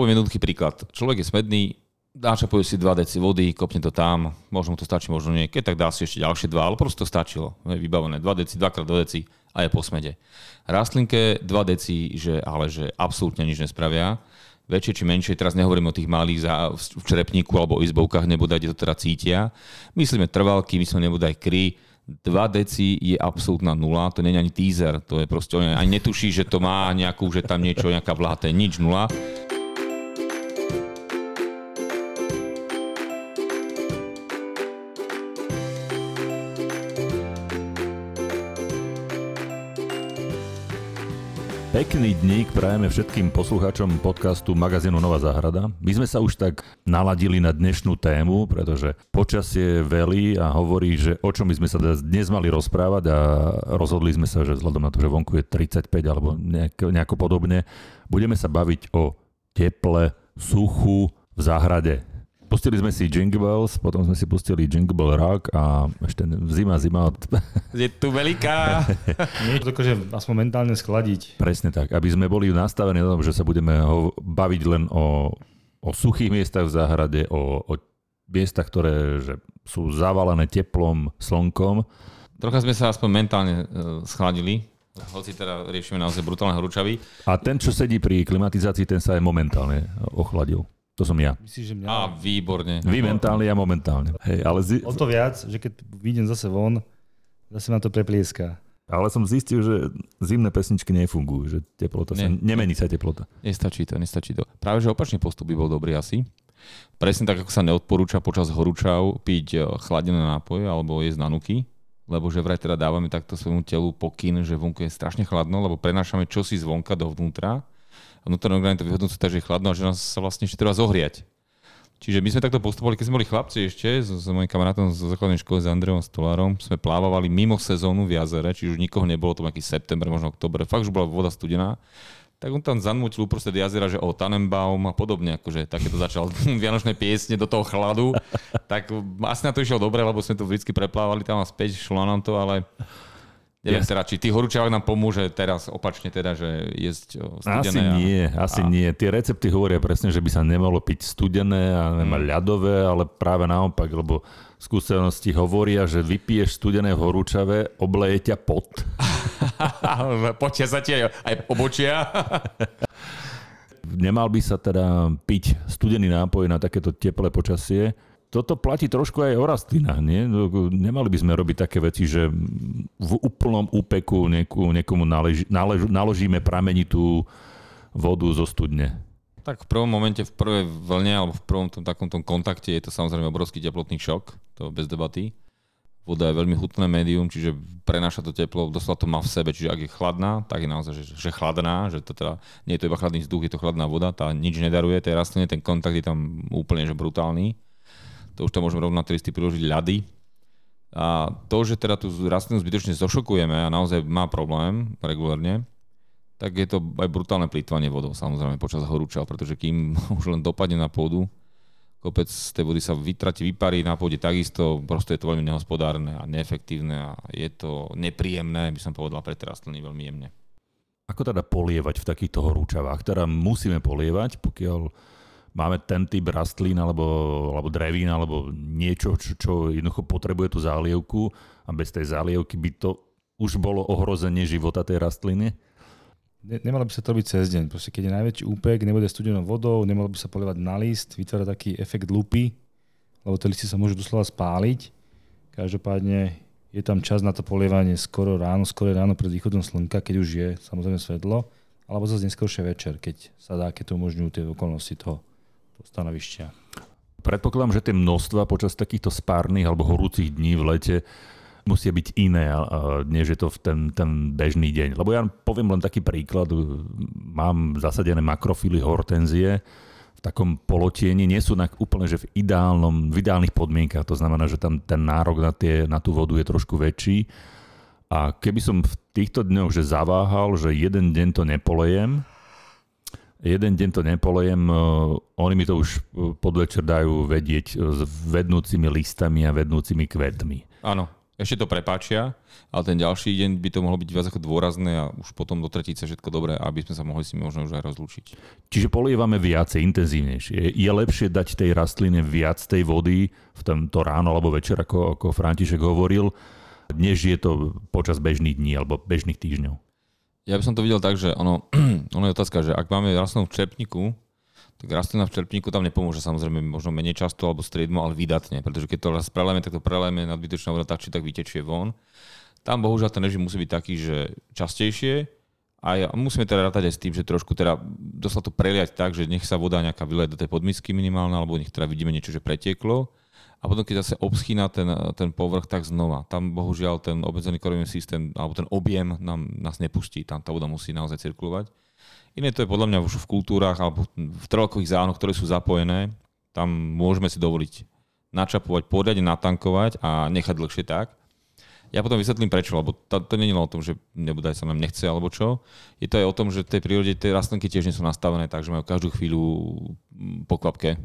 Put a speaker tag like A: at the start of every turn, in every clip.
A: poviem jednoduchý príklad. Človek je smedný, načapuje si 2 deci vody, kopne to tam, možno mu to stačí, možno nie. Keď tak dá si ešte ďalšie dva, ale proste to stačilo. Je vybavené 2 deci, 2 krát 2 deci a je po smede. Rastlinke 2 deci, že, ale že absolútne nič nespravia. Väčšie či menšie, teraz nehovorím o tých malých za, v črepníku alebo izbovkách, nebude, kde to teda cítia. Myslíme trvalky, myslíme nebude aj kry, 2 deci je absolútna nula, to nie je ani teaser, to je proste, ani netuší, že to má nejakú, že tam niečo, nejaká je nič nula.
B: Pekný dník prajeme všetkým poslucháčom podcastu magazínu Nová záhrada. My sme sa už tak naladili na dnešnú tému, pretože počasie velí a hovorí, že o čom by sme sa dnes mali rozprávať a rozhodli sme sa, že vzhľadom na to, že vonku je 35 alebo nejako, nejako podobne, budeme sa baviť o teple, suchu v záhrade. Pustili sme si Jingle Bells, potom sme si pustili Jingle Bell Rock a ešte zima, zima. Od...
A: Je tu veľká.
C: Nie to akože aspoň mentálne skladiť.
B: Presne tak, aby sme boli nastavení na tom, že sa budeme ho baviť len o, o suchých miestach v záhrade, o, o miestach, ktoré že sú zavalené teplom, slnkom.
A: Trocha sme sa aspoň mentálne uh, schladili, hoci teda riešime naozaj brutálne horúčavy.
B: A ten, čo sedí pri klimatizácii, ten sa aj momentálne ochladil. To som ja.
C: Myslíš, že mňa...
A: Á, výborne.
B: Vy mentálne, ja momentálne. Hej, ale zi...
C: O to viac, že keď vyjdem zase von, zase ma to preplieská.
B: Ale som zistil, že zimné pesničky nefungujú, že teplota Nie. sa, nemení sa teplota.
A: Nestačí to, nestačí to. Práve, že opačný postup by bol dobrý asi. Presne tak, ako sa neodporúča počas horúčav piť e, chladené nápoje alebo jesť nanuky, lebo že vraj teda dávame takto svojmu telu pokyn, že vonku je strašne chladno, lebo prenášame čosi zvonka dovnútra vnútorné orgány to vyhodnúcu tak, že je chladno a že nás sa vlastne ešte treba zohriať. Čiže my sme takto postupovali, keď sme boli chlapci ešte, s, s mojim kamarátom zo základnej školy, s Andreom Stolárom, sme plávali mimo sezónu v jazere, čiže už nikoho nebolo, to nejaký september, možno oktober, fakt už bola voda studená. Tak on tam zanmutil uprostred jazera, že o Tannenbaum a podobne, akože takéto začal vianočné piesne do toho chladu. tak asi na to išlo dobre, lebo sme to vždy preplávali tam a späť, šlo nám to, ale Neviem yes. teda, či tý horúčavák nám pomôže teraz opačne teda, že jesť studené.
B: Asi a... nie, asi a... nie. Tie recepty hovoria presne, že by sa nemalo piť studené a nemať mm. ľadové, ale práve naopak, lebo skúsenosti hovoria, že vypiješ studené v horúčave, obleje ťa pot.
A: Potia sa ti aj obočia.
B: Nemal by sa teda piť studený nápoj na takéto teplé počasie, toto platí trošku aj o rastlinách, nie? No, nemali by sme robiť také veci, že v úplnom úpeku nieku, niekomu naleži, nalež, naložíme pramenitú vodu zo studne.
A: Tak v prvom momente, v prvej vlne alebo v prvom tom takom tom kontakte je to samozrejme obrovský teplotný šok, to bez debaty. Voda je veľmi hutné médium, čiže prenáša to teplo, doslova to má v sebe, čiže ak je chladná, tak je naozaj, že, že chladná, že to teda nie je to iba chladný vzduch, je to chladná voda, tá nič nedaruje tej rastline, ten kontakt je tam úplne že brutálny to už to môžeme rovno na tie listy priložiť ľady. A to, že teda tú rastlinu zbytočne zošokujeme a naozaj má problém regulárne, tak je to aj brutálne plýtvanie vodou, samozrejme, počas horúčav, pretože kým už len dopadne na pôdu, kopec tej vody sa vytratí, vyparí na pôde takisto, proste je to veľmi nehospodárne a neefektívne a je to nepríjemné, by som povedal, pre rastliny veľmi jemne.
B: Ako teda polievať v takýchto horúčavách? Teda musíme polievať, pokiaľ máme ten typ rastlín alebo, alebo drevín alebo niečo, čo, čo jednoducho potrebuje tú zálievku a bez tej zálievky by to už bolo ohrozenie života tej rastliny?
C: Ne, nemalo by sa to robiť cez deň. Proste keď je najväčší úpek, nebude studenou vodou, nemalo by sa polievať na list, vytvára taký efekt lupy, lebo tie listy sa môžu doslova spáliť. Každopádne je tam čas na to polievanie skoro ráno, skoro ráno pred východom slnka, keď už je samozrejme svetlo, alebo zase neskôršie večer, keď sa dá, keď to umožňujú tie okolnosti toho stanovišťa.
B: Predpokladám, že tie množstva počas takýchto spárnych alebo horúcich dní v lete musia byť iné, než je to v ten, ten bežný deň. Lebo ja poviem len taký príklad. Mám zasadené makrofily hortenzie v takom polotieni. Nie sú na, úplne že v, ideálnom, v ideálnych podmienkach. To znamená, že tam ten nárok na, tie, na tú vodu je trošku väčší. A keby som v týchto dňoch že zaváhal, že jeden deň to nepolejem, jeden deň to nepolejem, e, oni mi to už e, podvečer dajú vedieť e, s vednúcimi listami a vednúcimi kvetmi.
A: Áno. ešte to prepáčia, ale ten ďalší deň by to mohlo byť viac ako dôrazné a už potom do tretice všetko dobré, aby sme sa mohli s nimi možno už aj rozlúčiť.
B: Čiže polievame viacej, intenzívnejšie. Je lepšie dať tej rastline viac tej vody v tomto ráno alebo večer, ako, ako František hovoril, než je to počas bežných dní alebo bežných týždňov.
A: Ja by som to videl tak, že ono, ono je otázka, že ak máme rastlinu v čerpníku, tak rastlina v čerpníku tam nepomôže samozrejme možno menej často alebo striedmo, ale vydatne, pretože keď to raz prelejeme, tak to prelejeme nadbytočná voda tak či tak vytečie von. Tam bohužiaľ ten režim musí byť taký, že častejšie a musíme teda rátať aj s tým, že trošku teda dosla to preliať tak, že nech sa voda nejaká vyleje do tej podmisky minimálne, alebo nech teda vidíme niečo, že pretieklo. A potom, keď zase obschýna ten, ten povrch, tak znova. Tam bohužiaľ ten obmedzený korový systém, alebo ten objem nám, nás nepustí. Tam tá voda musí naozaj cirkulovať. Iné to je podľa mňa už v kultúrach alebo v trvalkových zánoch, ktoré sú zapojené. Tam môžeme si dovoliť načapovať, poriadne natankovať a nechať dlhšie tak. Ja potom vysvetlím prečo, lebo to, to nie je o tom, že nebudaj sa nám nechce alebo čo. Je to aj o tom, že v tej prírode tie rastlinky tiež nie sú nastavené tak, že majú každú chvíľu po kvapke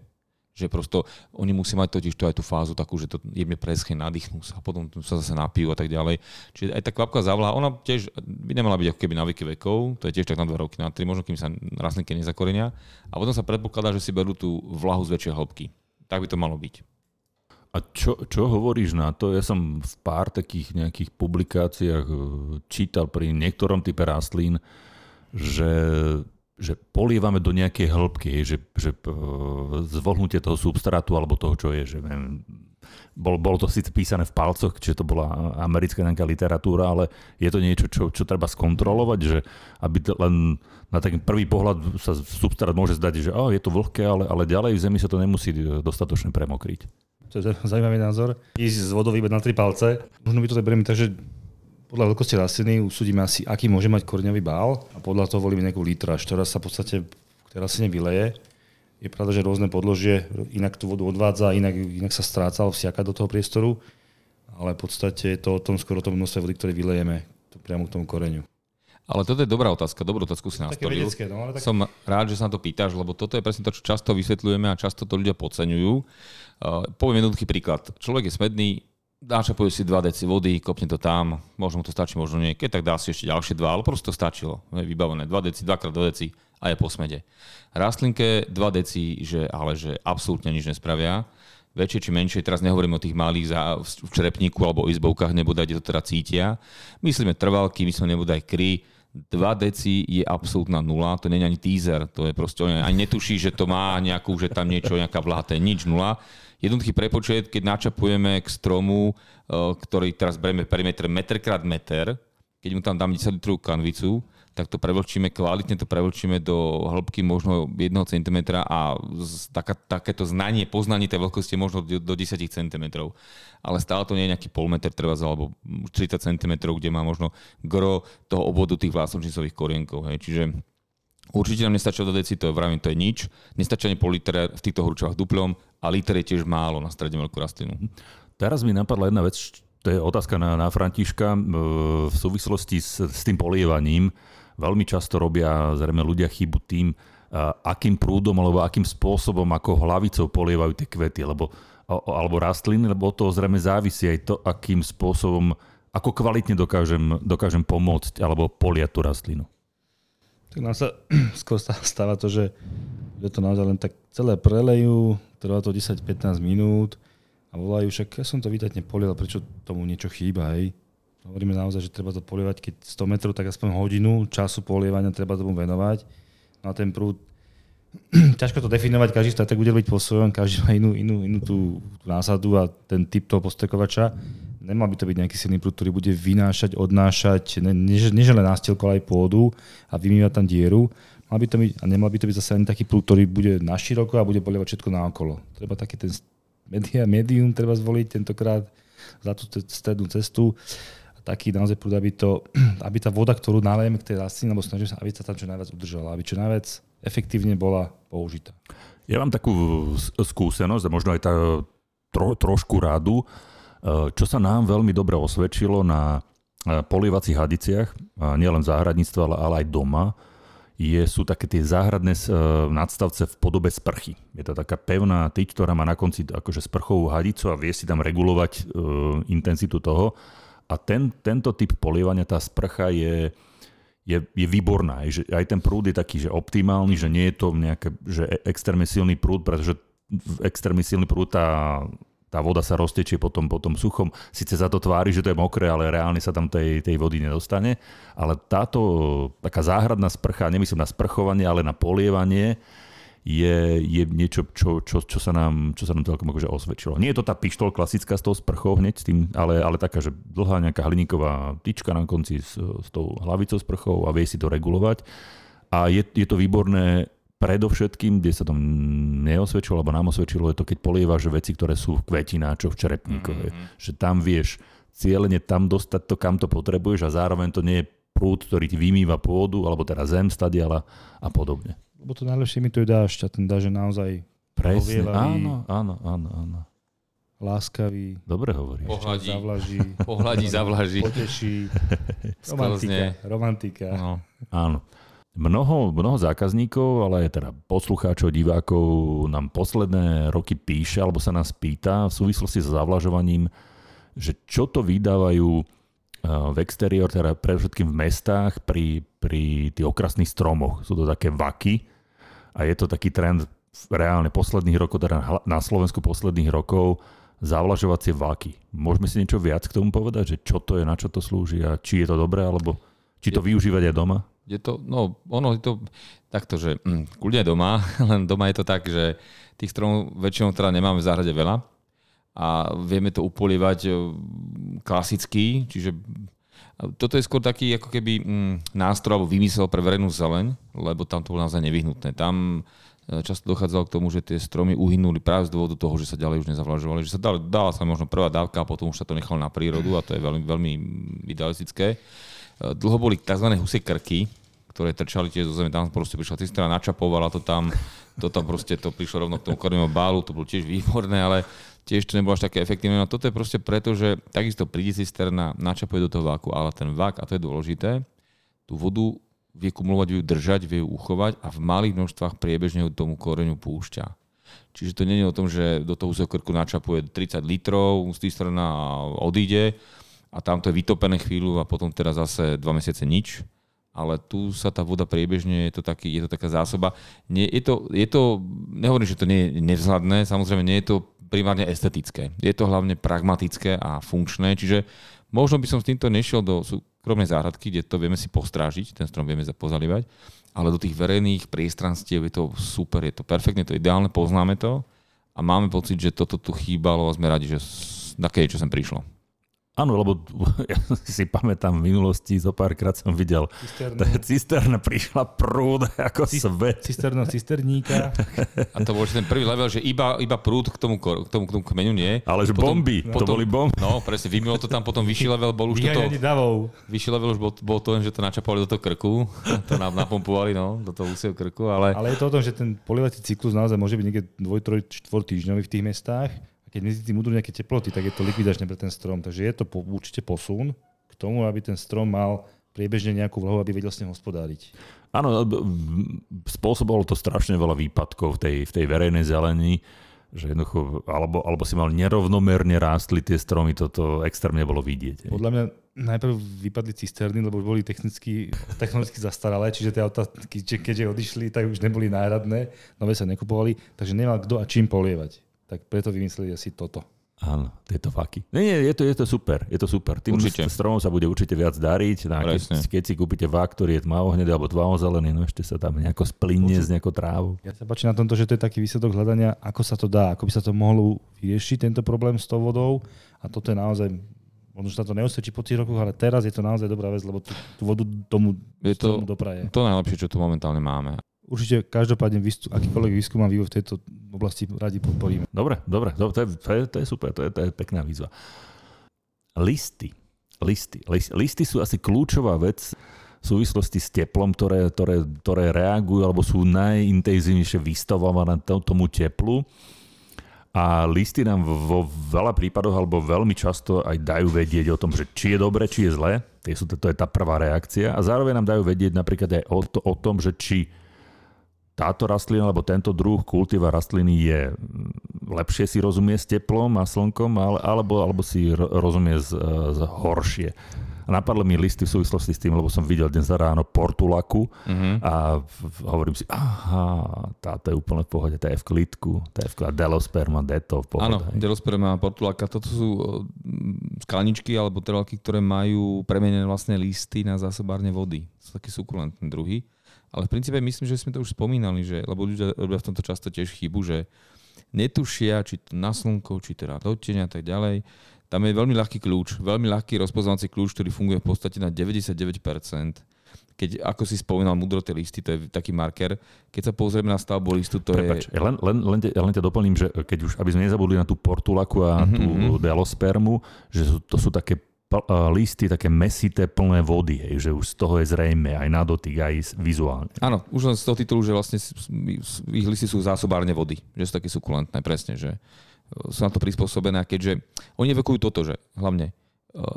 A: že prosto oni musí mať totiž to aj tú fázu takú, že to jemne preschne, nadýchnú sa potom sa zase napijú a tak ďalej. Čiže aj tá kvapka zavlá, ona tiež by nemala byť ako keby na veky vekov, to je tiež tak na 2 roky, na 3, možno kým sa rastlinky nezakorenia. A potom sa predpokladá, že si berú tú vlahu z väčšej hĺbky. Tak by to malo byť.
B: A čo, čo hovoríš na to? Ja som v pár takých nejakých publikáciách eh, čítal pri niektorom type rastlín, že že polievame do nejakej hĺbky, že, že e, zvolnutie toho substrátu alebo toho, čo je, že neviem, bol, bolo to síce písané v palcoch, čiže to bola americká nejaká literatúra, ale je to niečo, čo, čo treba skontrolovať, že aby to len na taký prvý pohľad sa substrát môže zdať, že oh, je to vlhké, ale, ale ďalej v zemi sa to nemusí dostatočne premokriť.
C: To je zaujímavý názor. Ísť z vodou iba na tri palce. Možno by to berieme tak, že podľa veľkosti rastliny usúdime asi, aký môže mať koreňový bál a podľa toho volíme nejakú litraž, ktorá sa v podstate v tej rastline vyleje. Je pravda, že rôzne podložie inak tú vodu odvádza, inak, inak sa stráca, vsiaka do toho priestoru, ale v podstate je to o tom skoro o tom množstve vody, ktoré vylejeme to priamo k tomu koreňu.
A: Ale toto je dobrá otázka, dobrú otázku si nastolil. no, tak... Som rád, že sa na to pýtaš, lebo toto je presne to, čo často vysvetľujeme a často to ľudia podceňujú. Uh, poviem jednoduchý príklad. Človek je smedný, načapujú si 2 deci vody, kopne to tam, možno mu to stačí, možno nie. Keď tak dá si ešte ďalšie dva, ale proste to stačilo. Je vybavené 2 deci, 2 krát 2 deci a je po smede. Rastlinke 2 deci, že, ale že absolútne nič nespravia. Väčšie či menšie, teraz nehovorím o tých malých za, v črepníku alebo izbovkách, nebodaj, kde to teda cítia. Myslíme trvalky, myslíme nebodaj kry, 2 deci je absolútna nula, to nie je ani teaser, to je proste, ani netuší, že to má nejakú, že tam niečo, nejaká je nič nula. Jednoduchý prepočet, keď načapujeme k stromu, eh, ktorý teraz berieme perimeter meter krát meter, keď mu tam dám 10 litrovú kanvicu, tak to prevlčíme, kvalitne to prevlčíme do hĺbky možno 1 cm a taká, takéto znanie, poznanie tej veľkosti možno do, do 10 cm. Ale stále to nie je nejaký pol meter treba alebo 30 cm, kde má možno gro toho obodu tých vlásnočnicových korienkov. Hej. Čiže Určite nám nestačí do deci, to je, vravím, to je nič. Nestačí ani pol liter v týchto horúčavách duplom a liter je tiež málo na stredne veľkú rastlinu.
B: Teraz mi napadla jedna vec, to je otázka na, na Františka e, v súvislosti s, s tým polievaním. Veľmi často robia zrejme ľudia chybu tým, e, akým prúdom alebo akým spôsobom, ako hlavicou polievajú tie kvety, lebo, alebo rastliny, lebo od toho zrejme závisí aj to, akým spôsobom, ako kvalitne dokážem, dokážem pomôcť alebo poliať tú rastlinu.
C: Tak nám sa skôr stáva to, že že to naozaj len tak celé prelejú, trvá to 10-15 minút a volajú, však ja som to výdatne polial, prečo tomu niečo chýba, hej. Hovoríme naozaj, že treba to polievať, keď 100 metrov, tak aspoň hodinu času polievania treba tomu venovať. No a ten prúd, ťažko to definovať, každý tak bude robiť po svojom, každý má inú, inú, inú tú, tú násadu a ten typ toho postekovača nemal by to byť nejaký silný prúd, ktorý bude vynášať, odnášať, ne, než, než len nástielko, ale aj pôdu a vymývať tam dieru. Mal by to byť, a nemal by to byť zase ani taký prúd, ktorý bude na široko a bude polievať všetko naokolo. Treba taký ten media, medium treba zvoliť tentokrát za tú strednú cestu. Taký naozaj prúd, aby, to, aby tá voda, ktorú nalejeme k tej rastline, alebo snažíme sa, aby sa tam čo najviac udržala, aby čo najviac efektívne bola použitá.
B: Ja mám takú skúsenosť a možno aj tá tro, trošku radu, Eh, čo sa nám veľmi dobre osvedčilo na eh, polievacích hadiciach, nielen v záhradníctve, ale, aj doma, je, sú také tie záhradné uh, nadstavce v podobe sprchy. Je to taká pevná tyč, ktorá má na konci akože sprchovú hadicu a vie si tam regulovať uh, intenzitu toho. A ten, tento typ polievania, tá sprcha je, je, je výborná. Aj, že aj ten prúd je taký, že optimálny, že nie je to nejaké, že e, extrémne silný prúd, pretože extrémne silný prúd tá tá voda sa roztečie potom, potom suchom. Sice za to tvári, že to je mokré, ale reálne sa tam tej, tej vody nedostane. Ale táto taká záhradná sprcha, nemyslím na sprchovanie, ale na polievanie, je, je niečo, čo, čo, čo, sa nám, čo sa nám celkom akože osvedčilo. Nie je to tá pištol klasická s tou sprchou hneď, s tým, ale, ale taká, že dlhá nejaká hliníková tyčka na konci s, s tou hlavicou sprchou a vie si to regulovať. A je, je to výborné predovšetkým, kde sa to neosvedčilo, alebo nám osvedčilo, je to, keď polievaš veci, ktoré sú v kvetináčoch, v čerepníkove. Mm-hmm. Že tam vieš cieľene tam dostať to, kam to potrebuješ a zároveň to nie je prúd, ktorý ti vymýva pôdu, alebo teda zem stadiala a podobne.
C: Lebo to najlepšie mi to je dážď a ten dážď je naozaj
B: Presne, áno, áno, áno, áno.
C: Láskavý.
B: Dobre hovoríš.
A: Pohľadí,
C: zavlaží.
A: pohľadí, zavlaží.
C: Poteší. romantika. romantika. No.
B: Áno. Mnoho, mnoho zákazníkov, ale aj teda poslucháčov, divákov nám posledné roky píše alebo sa nás pýta v súvislosti s zavlažovaním, že čo to vydávajú eh, v exterior, teda pre všetkým v mestách, pri, pri tých okrasných stromoch. Sú to také vaky a je to taký trend reálne posledných rokov, teda na Slovensku posledných rokov, zavlažovacie vaky. Môžeme si niečo viac k tomu povedať, že čo to je, na čo to slúži a či je to dobré, alebo či to využívať aj doma?
A: Je to, no, ono je to takto, že hm, kľudne doma, len doma je to tak, že tých stromov väčšinou teda nemáme v záhrade veľa a vieme to upolievať hm, klasicky, čiže toto je skôr taký ako keby hm, nástroj alebo vymysel pre verejnú zeleň, lebo tam to bolo naozaj nevyhnutné. Tam e, často dochádzalo k tomu, že tie stromy uhynuli práve z dôvodu toho, že sa ďalej už nezavlažovali, že sa dala, dala sa možno prvá dávka a potom už sa to nechalo na prírodu a to je veľmi, veľmi idealistické. Dlho boli tzv. husie krky, ktoré trčali tiež zo zeme, tam proste prišla cisterna, načapovala to tam, to tam proste to prišlo rovno k tomu kornému bálu, to bolo tiež výborné, ale tiež to nebolo až také efektívne. No toto je proste preto, že takisto príde cisterna, načapuje do toho váku, ale ten vák, a to je dôležité, tú vodu vie kumulovať, vie ju držať, vie ju uchovať a v malých množstvách priebežne ju tomu koreňu púšťa. Čiže to nie je o tom, že do toho krku načapuje 30 litrov, cisterna odíde, a tam to je vytopené chvíľu a potom teraz zase dva mesiace nič. Ale tu sa tá voda priebežne, je to, taký, je to taká zásoba. Nie, je, to, je to, nehovorím, že to nie je nevzhľadné, samozrejme nie je to primárne estetické. Je to hlavne pragmatické a funkčné, čiže možno by som s týmto nešiel do súkromnej záhradky, kde to vieme si postrážiť, ten strom vieme pozalívať, ale do tých verejných priestranstiev je to super, je to perfektne, to je ideálne, poznáme to a máme pocit, že toto tu chýbalo a sme radi, že na keď čo sem prišlo.
B: Áno, lebo ja si pamätám v minulosti, zo párkrát som videl, cisterna, cisterna prišla prúd ako Cist- svet.
C: Cisterna cisterníka.
A: A to bol ten prvý level, že iba, iba prúd k tomu, k tomu, k tomu kmeňu nie.
B: Ale že potom, bomby, potom, to boli bomby.
A: No, presne, vymilo to tam, potom vyšší level bol už toto...
C: davou.
A: Vyšší level už bol, bol to, že to načapovali do toho krku, to nám napompovali, no, do toho úsieho krku, ale...
C: Ale je to o tom, že ten polievací cyklus naozaj môže byť niekde dvoj, troj, čtvor týždňový v tých mestách keď medzi tým udrú nejaké teploty, tak je to likvidačné pre ten strom. Takže je to po, určite posun k tomu, aby ten strom mal priebežne nejakú vlahu, aby vedel s ním hospodáriť.
B: Áno, spôsobovalo to strašne veľa výpadkov v tej, v tej verejnej zelení, že jednoducho, alebo, alebo si mal nerovnomerne rástli tie stromy, toto extrémne bolo vidieť.
C: Podľa mňa najprv vypadli cisterny, lebo už boli technicky, technologicky zastaralé, čiže tie autá, keďže odišli, tak už neboli náhradné, nové sa nekupovali, takže nemal kto a čím polievať tak preto vymysleli asi toto.
B: Áno, tieto faky. Nie, nie, je to, je to super, je to super. Tým určite. stromom sa bude určite viac dariť. Na, keď, keď si kúpite vák, ktorý je tmavohnedý alebo tmavozelený, no ešte sa tam nejako splíne s nejakou trávou.
C: Ja sa páči na tomto, že to je taký výsledok hľadania, ako sa to dá, ako by sa to mohlo vyriešiť, tento problém s tou vodou. A toto je naozaj možno, sa to neosvedčí po tých rokoch, ale teraz je to naozaj dobrá vec, lebo tú, tú vodu tomu,
A: je to, tomu dopraje. To najlepšie, čo tu momentálne máme.
C: Určite každopádne výstup, akýkoľvek výskum a vývoj v tejto oblasti radi podporíme.
B: Dobre, dobre, to, je, to, je, to je super, to je, to je pekná výzva. Listy. Listy. Listy sú asi kľúčová vec v súvislosti s teplom, ktoré, ktoré, ktoré reagujú alebo sú najintenzívnejšie vystavované tomu teplu. A listy nám vo veľa prípadoch alebo veľmi často aj dajú vedieť o tom, že či je dobre, či je zlé to je tá prvá reakcia. A zároveň nám dajú vedieť napríklad aj o, to, o tom, že či táto rastlina alebo tento druh kultíva rastliny je lepšie si rozumie s teplom a slnkom, alebo, alebo si rozumie z, z horšie. A napadli mi listy v súvislosti s tým, lebo som videl dnes ráno Portulaku uh-huh. a hovorím si, aha, táto je úplne v pohode, tá je v klidku, tá je v klidku, Delosperma, Deto v pohode.
A: Áno, Delosperma a Portulaka, toto sú skalničky alebo trvalky, ktoré majú premenené vlastné listy na zásobárne vody. Sú také sukulentné druhy. Ale v princípe myslím, že sme to už spomínali, že, lebo ľudia robia v tomto často tiež chybu, že netušia, či to na slnko, či teda do tieňa a tak ďalej tam je veľmi ľahký kľúč, veľmi ľahký rozpoznací kľúč, ktorý funguje v podstate na 99%. Keď, ako si spomínal, mudroté listy, to je taký marker. Keď sa pozrieme na stavbu listu, to Prepač,
B: je... len, len, len, te, len te doplním, že keď už, aby sme nezabudli na tú portulaku a mm-hmm. tú mhm. delospermu, že sú, to sú také listy také mesité, plné vody, hej, že už z toho je zrejme aj na dotyk, aj vizuálne.
A: Áno, už len z toho titulu, že vlastne ich listy sú zásobárne vody, že sú také sukulentné, presne, že sú na to prispôsobené keďže oni vekujú toto, že hlavne e,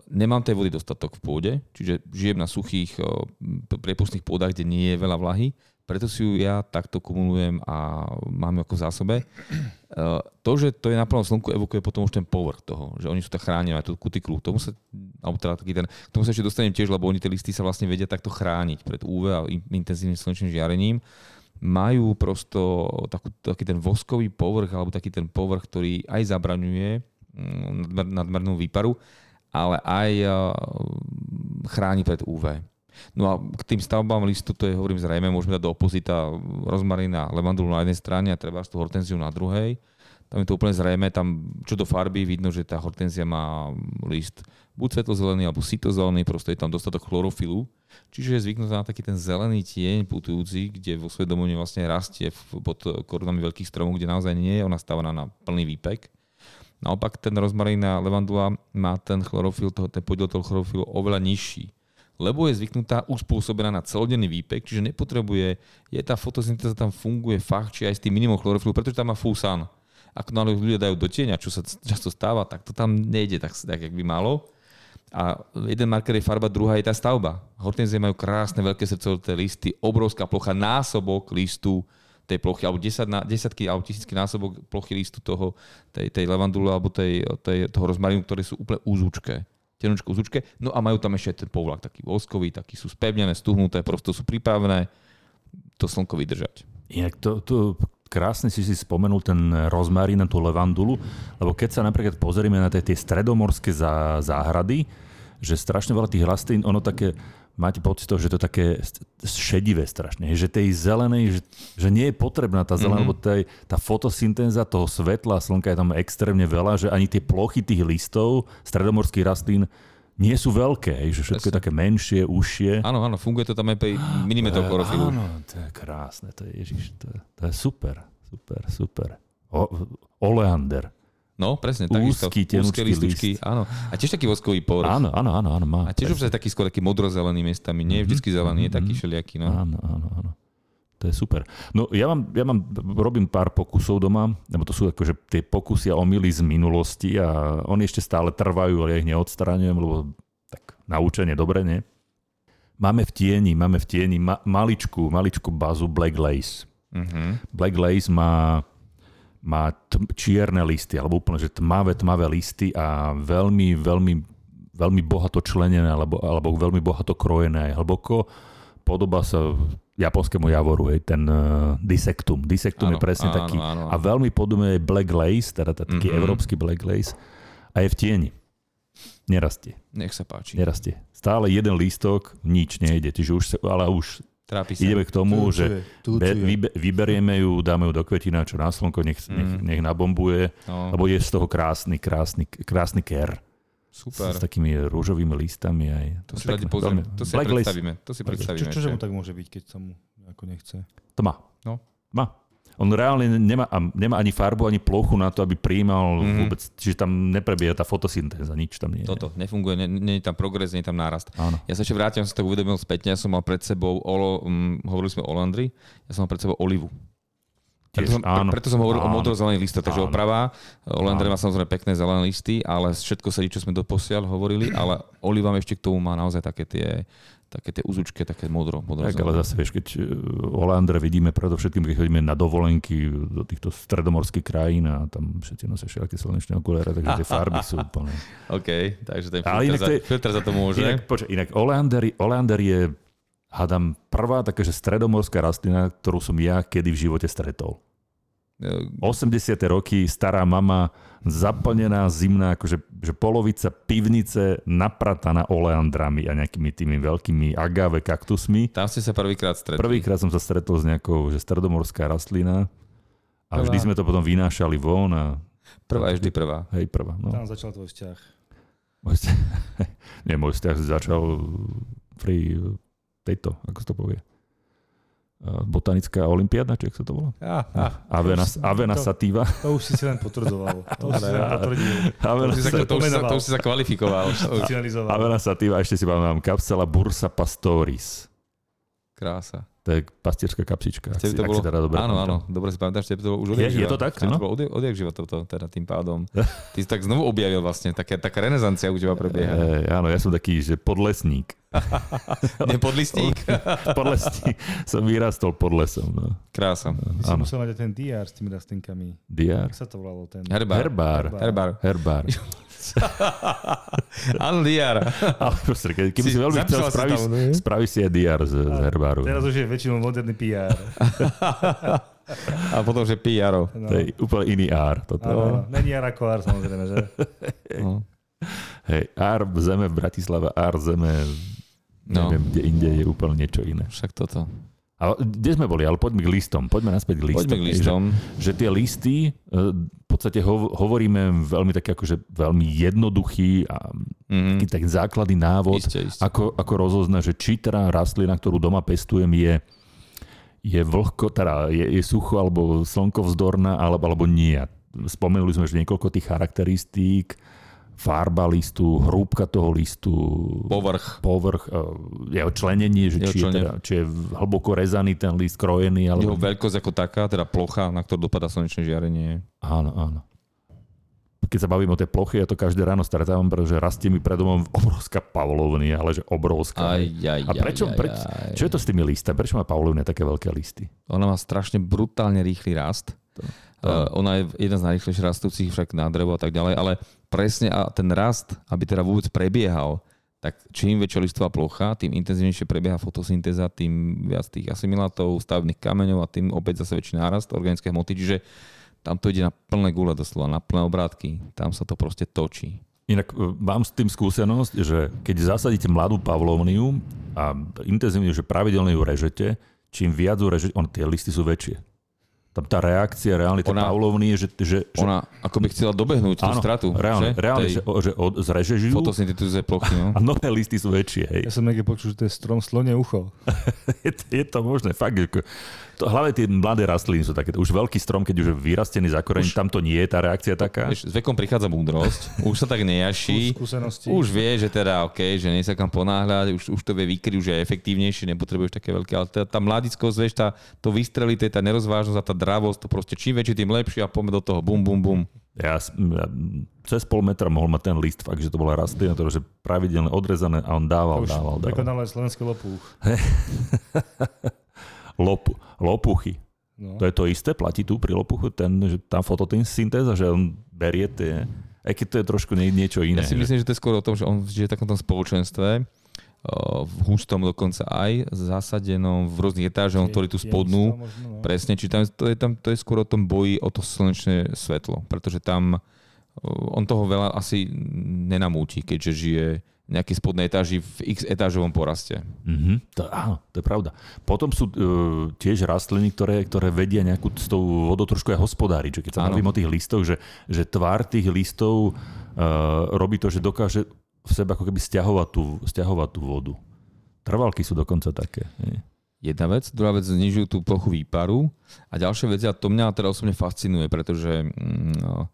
A: nemám tej vody dostatok v pôde, čiže žijem na suchých priepustných pôdach, kde nie je veľa vlahy, preto si ju ja takto kumulujem a mám ju ako v zásobe. E, to, že to je na plnom slnku, evokuje potom už ten povrch toho, že oni sú tak chránení, aj tú kutikulu. Tomu sa, alebo teda taký ten, k tomu sa ešte dostanem tiež, lebo oni tie listy sa vlastne vedia takto chrániť pred UV a intenzívnym slnečným žiarením majú prosto takú, taký ten voskový povrch alebo taký ten povrch, ktorý aj zabraňuje mm, nadmernú výparu, ale aj chráni pred UV. No a k tým stavbám listu, to je, hovorím zrejme, môžeme dať do opozita rozmarina levandulu na jednej strane a treba tú hortenziu na druhej. Tam je to úplne zrejme, tam čo do farby vidno, že tá hortenzia má list buď svetlozelený alebo sitozelený, proste je tam dostatok chlorofilu, Čiže je zvyknutá na taký ten zelený tieň putujúci, kde vo svedomí vlastne rastie pod korunami veľkých stromov, kde naozaj nie je ona stávaná na plný výpek. Naopak ten rozmarín a levandula má ten chlorofil, toho, ten podiel toho chlorofilu oveľa nižší lebo je zvyknutá, uspôsobená na celodenný výpek, čiže nepotrebuje, je tá fotosyntéza tam funguje fakt, či aj s tým minimum chlorofilu, pretože tam má full sun. Ako ľudia dajú do tieňa, čo sa často stáva, tak to tam nejde tak, tak jak by malo. A jeden marker je farba, druhá je tá stavba. Hortenzie majú krásne veľké srdcovité listy, obrovská plocha, násobok listu tej plochy, alebo desať, desaťky alebo tisícky násobok plochy listu toho, tej, tej levandulu alebo tej, tej, toho rozmarinu, ktoré sú úplne úzučké. Tenučko úzučké. No a majú tam ešte ten povlak taký voskový, taký sú spevnené, stuhnuté, prosto sú pripravené to slnko vydržať.
B: Inak to, to krásne si si spomenul ten rozmarín na tú levandulu, lebo keď sa napríklad pozrieme na tie, tie stredomorské zá, záhrady, že strašne veľa tých rastlín, ono také, máte pocit toho, že to je také šedivé strašne, že tej zelenej, že, že nie je potrebná tá zelená, mm-hmm. lebo tej, tá fotosyntéza toho svetla slnka je tam extrémne veľa, že ani tie plochy tých listov stredomorských rastlín nie sú veľké, že všetko je také menšie, užšie.
A: Áno, áno, funguje to tam aj pri milimetrov chlorofilu.
B: Áno, to je krásne, to je, ježiš, to, je, to je super, super, super. O, oleander.
A: No, presne,
B: Úzky,
A: takisto. Úzke lističky, áno. A tiež taký voskový povrch.
B: Áno, áno, áno, áno má.
A: A tiež už taký skôr taký modrozelený miestami, nie je vždy zelený, je taký všelijaký. No.
B: Áno, áno, áno. To je super. No ja mám, ja mám, robím pár pokusov doma, lebo to sú akože tie pokusy a omily z minulosti a oni ešte stále trvajú, ale ja ich neodstraňujem, lebo tak naučenie dobre, nie? Máme v tieni, máme v tieni ma, maličku, maličku bazu Black Lace. Uh-huh. Black Lace má, má t- čierne listy, alebo úplne, že tmavé, tmavé listy a veľmi, veľmi, veľmi bohato členené, alebo, alebo veľmi bohato krojené hlboko. Podobá sa japonskému javoru, hej, ten uh, disektum. Disektum je presne áno, taký. Áno, áno. A veľmi podobne je black lace, teda taký mm-hmm. európsky black lace. A je v tieni. Nerastie.
A: Nech sa páči.
B: Nerastie. Stále jeden lístok, nič nejde. Čiže už, ale už Trápi sa. ideme k tomu, tu, že tu, tu, be, vyberieme ju, dáme ju do kvetina, čo na slnko, nech, mm. nech, nech nabombuje, no. lebo je z toho krásny, krásny, krásny ker. Super. S, s takými rúžovými listami aj.
A: To, si radi pozrieme. To si Black predstavíme. To si predstavíme.
C: Čo, čože mu tak môže byť, keď sa mu ako nechce?
B: To má. No. Má. On reálne nemá, nemá ani farbu, ani plochu na to, aby prijímal mm. vôbec, čiže tam neprebieha tá fotosyntéza, nič tam nie je.
A: Toto, nefunguje, nie, nie je tam progres, nie je tam nárast. Áno. Ja sa ešte vrátim, som sa tak uvedomil späť, ja som mal pred sebou, olo, um, hovorili sme o Landry, ja som mal pred sebou olivu. Preto som,
B: áno.
A: preto som hovoril o
B: Áno.
A: modro-zelených listoch, takže
B: Áno.
A: oprava. Oleander má samozrejme pekné zelené listy, ale všetko sedí, čo sme doposiaľ hovorili, ale Oliva ešte k tomu má naozaj také tie, také tie úzučky, také modro. modro
B: Tak ale zase vieš, keď e, Olandre vidíme predovšetkým, keď chodíme na dovolenky do týchto stredomorských krajín a tam všetci nosia všelijaké slnečné okuliare, takže tie farby sú úplne.
A: OK, takže ten filter,
B: inak
A: za,
B: to je-
A: filter za to môže.
B: Inak, počkaj, inak Oleander, Oleander je, hádam, prvá takáže stredomorská rastlina, ktorú som ja kedy v živote stretol.
A: E,
B: 80. roky, stará mama, zaplnená zimná, akože že polovica pivnice naprataná oleandrami a nejakými tými veľkými agave kaktusmi.
A: Tam ste sa prvýkrát stretli.
B: Prvýkrát som sa stretol s nejakou že stredomorská rastlina a vždy
A: Prvá.
B: sme to potom vynášali von a
A: Prvá je vždy prvá.
B: hej, prvá. No.
C: Tam začal tvoj vzťah.
B: Môj vzťah, nie, môj vzťah začal pri tejto, ako to povie, botanická olimpiáda, či ako sa to volá? Avena,
C: to už-
B: Avena
C: to-
B: sativa.
C: To už si si len potvrdzoval. To už si len potvrdil.
B: Avena,
A: To už si sa, to už sa, to už si sa kvalifikoval.
B: Avena sativa, ešte si pamätám, kapsela Bursa pastoris.
A: Krása.
B: To je pastierská kapsička, ak, si,
A: to
B: ak
A: bolo,
B: si teda dobre
A: áno,
B: pamätám.
A: áno, dobre si pamätáš, tebe to bolo už
B: Je-
A: odjak
B: je
A: živa.
B: to tak, áno?
A: To bolo odjak, odjak živa toto, teda tým pádom. Ty si tak znovu objavil vlastne, taká, taká renesancia u teba prebieha.
B: E, áno, ja som taký, že podlesník.
A: Nepodlistník?
B: Podlesník. som vyrastol pod lesom. No.
A: Krása.
C: Ty si musel mať aj ten DR s tými rastlinkami.
B: Diar.
C: Jak sa to volalo? Ten...
A: Herbár.
B: Herbár.
A: Herbár.
B: Herbár.
A: Áno, diar.
B: Ale proste, keď, keby
A: Si-
B: si, veľmi chcel, spravíš,
A: tam, ne?
B: spravíš si aj diar z, z herbáru.
C: Teraz už je väčšinou moderný PR.
A: A potom, že PR.
C: No.
B: To je úplne iný ár. Toto.
C: Áno, áno. Není Jara Kolár samozrejme, že?
A: No.
B: Hej, ár zeme v Bratislave, ár zeme
A: No.
B: neviem, kde inde je úplne niečo iné.
A: Však toto.
B: Ale kde sme boli? Ale poďme k listom. Poďme naspäť k listom.
A: Poďme k listom.
B: Že, že tie listy, e, v podstate hov, hovoríme veľmi taký akože veľmi jednoduchý a
A: Mhm.
B: taký taký základný návod,
A: Isté, isté.
B: ako, ako rozoznať, že či teda rastlina, ktorú doma pestujem, je, je vlhko, teda je, je sucho alebo slnkovzdorná, alebo, alebo nie. Spomenuli sme, že niekoľko tých charakteristík, farba listu, hrúbka toho listu,
A: Povrch.
B: povrch, e, jeho členenie, že
A: Jeho
B: či, je
A: členenie.
B: teda, či je hlboko rezaný ten list, krojený,
A: Jeho
B: alebo...
A: veľkosť ako taká, teda plocha, na ktorú dopadá slnečné žiarenie.
B: Áno, áno. Keď sa bavím o tej plochy, ja to každé ráno stretávam, pretože rastie mi pred domom obrovská pavlovnia, ale že obrovská.
A: Aj, aj,
B: A prečo,
A: aj,
B: preč,
A: aj.
B: čo je to s tými listami? Prečo má pavlovnia také veľké listy?
A: Ona má strašne brutálne rýchly rast.
B: To-
A: Uh, ona je jedna z najrýchlejšie rastúcich však na drevo a tak ďalej, ale presne a ten rast, aby teda vôbec prebiehal, tak čím väčšia listová plocha, tým intenzívnejšie prebieha fotosyntéza, tým viac tých asimilátov, stavebných kameňov a tým opäť zase väčší nárast organické hmoty, čiže tam to ide na plné gule doslova, na plné obrátky. Tam sa to proste točí.
B: Inak e, mám s tým skúsenosť, že keď zasadíte mladú pavlovniu a intenzívne, že pravidelne ju režete, čím viac ju režete, on, tie listy sú väčšie. Tam tá reakcia reálne tej
A: Ona-
B: pavlovnie, že, že, že
A: Ona ako by chcela dobehnúť tú
B: áno,
A: stratu.
B: reálne,
A: že?
B: reálne
A: Tej
B: že, že od, zrežeš ju
A: fotosyntéze plochy. No.
B: a nové listy sú väčšie. Hej.
C: Ja som niekde počul, že to je strom slone ucho.
B: je, to- je to možné, fakt. Ako, to, hlavne tie mladé rastliny sú také, už veľký strom, keď už je vyrastený za koreň, tam to nie je tá reakcia taká.
A: Vieš, s vekom prichádza múdrosť, už sa tak nejaší,
C: Skúsenosti.
A: už vie, že teda OK, že nie sa kam ponáhľať, už, už to vie vykryť, už je efektívnejšie, nepotrebuješ také veľké, ale tá, tá mladickosť, vieš, tá, to vystrelité, tá nerozvážnosť a tá dravosť, to proste čím väčší, tým lepšie a poďme do toho, bum, bum, bum.
B: Ja, ja cez pol metra mohol mať ten list, fakt, že to bola rastlina, ktorá že pravidelne odrezané a on dával,
C: To už
B: dával, dával.
C: prekonal aj slovenský lopúch.
B: Lop, lopuchy.
C: No.
B: To je to isté, platí tu pri lopuchu, ten, že tá fotosyntéza, že on berie tie, aj keď to je trošku nie, niečo iné.
A: Ja si
B: že-
A: myslím, že to je skôr o tom, že on žije v takom spoločenstve, v hustom dokonca aj, zasadenom v rôznych etážoch, on tvorí tú spodnú,
C: no.
A: Presne, či tam, to, je tam, to je skôr o tom boji o to slnečné svetlo, pretože tam on toho veľa asi nenamúti, keďže žije v nejakej spodnej etáži v x etážovom poraste.
B: Mhm, to, áno, to je pravda. Potom sú uh, tiež rastliny, ktoré, ktoré vedia nejakú s tou vodou trošku aj hospodáriť. Že keď sa bavím o tých listoch, že, že tvár tých listov uh, robí to, že dokáže v sebe ako keby stiahovať tú, stiahovať tú vodu. Trvalky sú dokonca také. Nie?
A: Jedna vec, druhá vec, znižujú tú plochu výparu a ďalšia vec, a to mňa teda osobne fascinuje, pretože mm, no,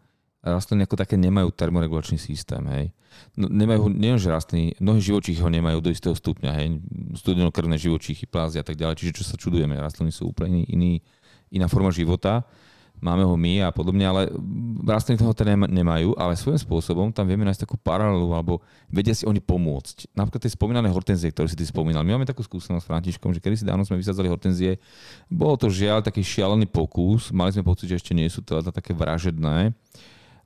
A: rastliny ako také nemajú termoregulačný systém, hej. No, nemajú, neviem, že rastliny, mnohé živočíchy ho nemajú do istého stupňa, hej. Studenokrvné živočíchy, plázy a tak ďalej, čiže čo sa čudujeme, rastliny sú úplne iný, iná forma života, máme ho my a podobne, ale rastliny toho teda nemajú, ale svojím spôsobom tam vieme nájsť takú paralelu, alebo vedia si oni pomôcť. Napríklad tie spomínané hortenzie, ktoré si ty spomínal. My máme takú skúsenosť s Františkom, že kedy si dávno sme vysadzali hortenzie. Bolo to žiaľ taký šialený pokus, mali sme pocit, že ešte nie sú to také vražedné.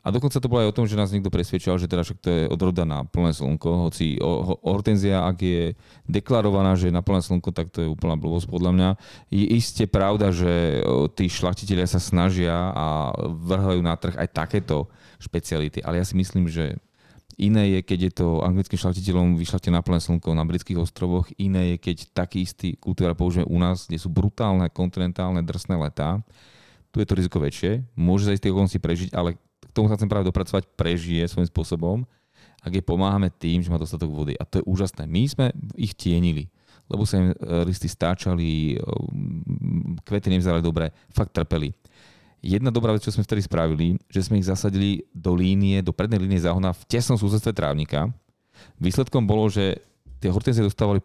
A: A dokonca to bolo aj o tom, že nás niekto presvedčal, že teda však to je odroda na plné slnko, hoci o, hortenzia, ak je deklarovaná, že je na plné slnko, tak to je úplná blbosť podľa mňa. Je iste pravda, že tí šlachtitelia sa snažia a vrhajú na trh aj takéto špeciality, ale ja si myslím, že Iné je, keď je to anglickým šlachtiteľom vyšľachte na plné slnko na britských ostrovoch. Iné je, keď taký istý kultúra použijeme u nás, kde sú brutálne kontinentálne drsné letá. Tu je to riziko väčšie. Môže sa istých okolností prežiť, ale tomu sa chcem práve dopracovať, prežije svojím spôsobom, ak jej pomáhame tým, že má dostatok vody. A to je úžasné. My sme ich tienili, lebo sa im e, listy stáčali, e, kvety nevzali dobre, fakt trpeli. Jedna dobrá vec, čo sme vtedy spravili, že sme ich zasadili do línie, do prednej línie záhona v tesnom súsedstve trávnika. Výsledkom bolo, že tie hortenzie dostávali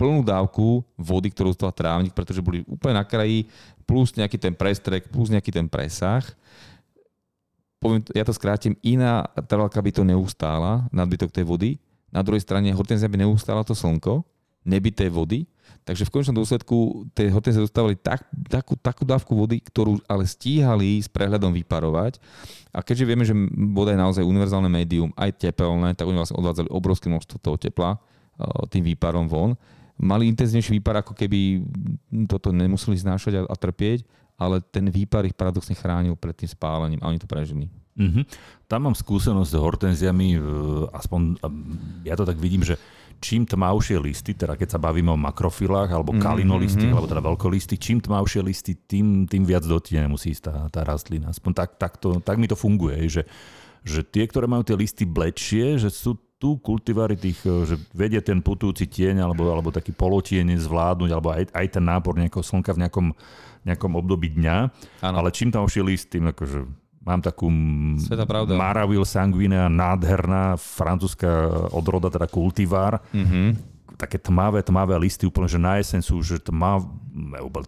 A: plnú dávku vody, ktorú dostal trávnik, pretože boli úplne na kraji, plus nejaký ten prestrek, plus nejaký ten presah poviem, ja to skrátim, iná trvalka by to neustála, nadbytok tej vody. Na druhej strane hortenzia by neustála to slnko, nebyté vody. Takže v konečnom dôsledku tie hortenzie dostávali tak, takú, takú dávku vody, ktorú ale stíhali s prehľadom vyparovať. A keďže vieme, že voda je naozaj univerzálne médium, aj tepelné, tak oni vlastne odvádzali obrovské množstvo toho tepla tým výparom von. Mali intenzívnejší výpar, ako keby toto nemuseli znášať a, a trpieť ale ten výpar ich paradoxne chránil pred tým spálením a oni to prežili.
B: Mm-hmm. Tam mám skúsenosť s hortenziami, aspoň ja to tak vidím, že čím tmavšie listy, teda keď sa bavíme o makrofilách alebo mhm, kalinolisty, mm-hmm. alebo teda veľkolisty, čím tmavšie listy, tým, tým viac do musí ísť tá, tá rastlina. Aspoň tak, tak, to, tak mi to funguje, že, že tie, ktoré majú tie listy blečie, že sú tu kultivári tých, že vedia ten putujúci tieň alebo, alebo taký polotieň zvládnuť, alebo aj, aj ten nápor nejakého slnka v nejakom nejakom období dňa, ano. ale čím tam ošiel list, tým akože mám takú Maravil sanguinea, nádherná francúzska odroda, teda kultivár. Mm-hmm také tmavé, tmavé listy, úplne, že na jeseň sú že tmav,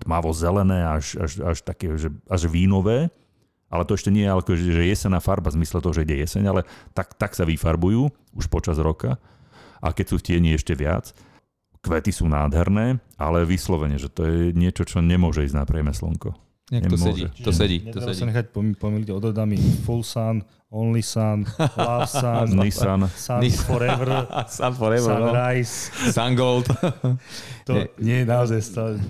B: tmavo zelené, až, až, až také, že až vínové. Ale to ešte nie je, ale že jesená farba v zmysle toho, že ide jeseň, ale tak, tak sa vyfarbujú už počas roka. A keď sú v tieni ešte viac kvety sú nádherné, ale vyslovene, že to je niečo, čo nemôže ísť na priame slnko.
A: Nejak to sedí, to sedí. To
C: sedí. sa nechať pomýliť odrodami Full Sun, Only Sun, Love Sun,
B: Nissan,
C: Sun Forever,
A: Sun Forever,
C: Sunrise,
A: no. Sun Gold.
C: to nie, nie je naozaj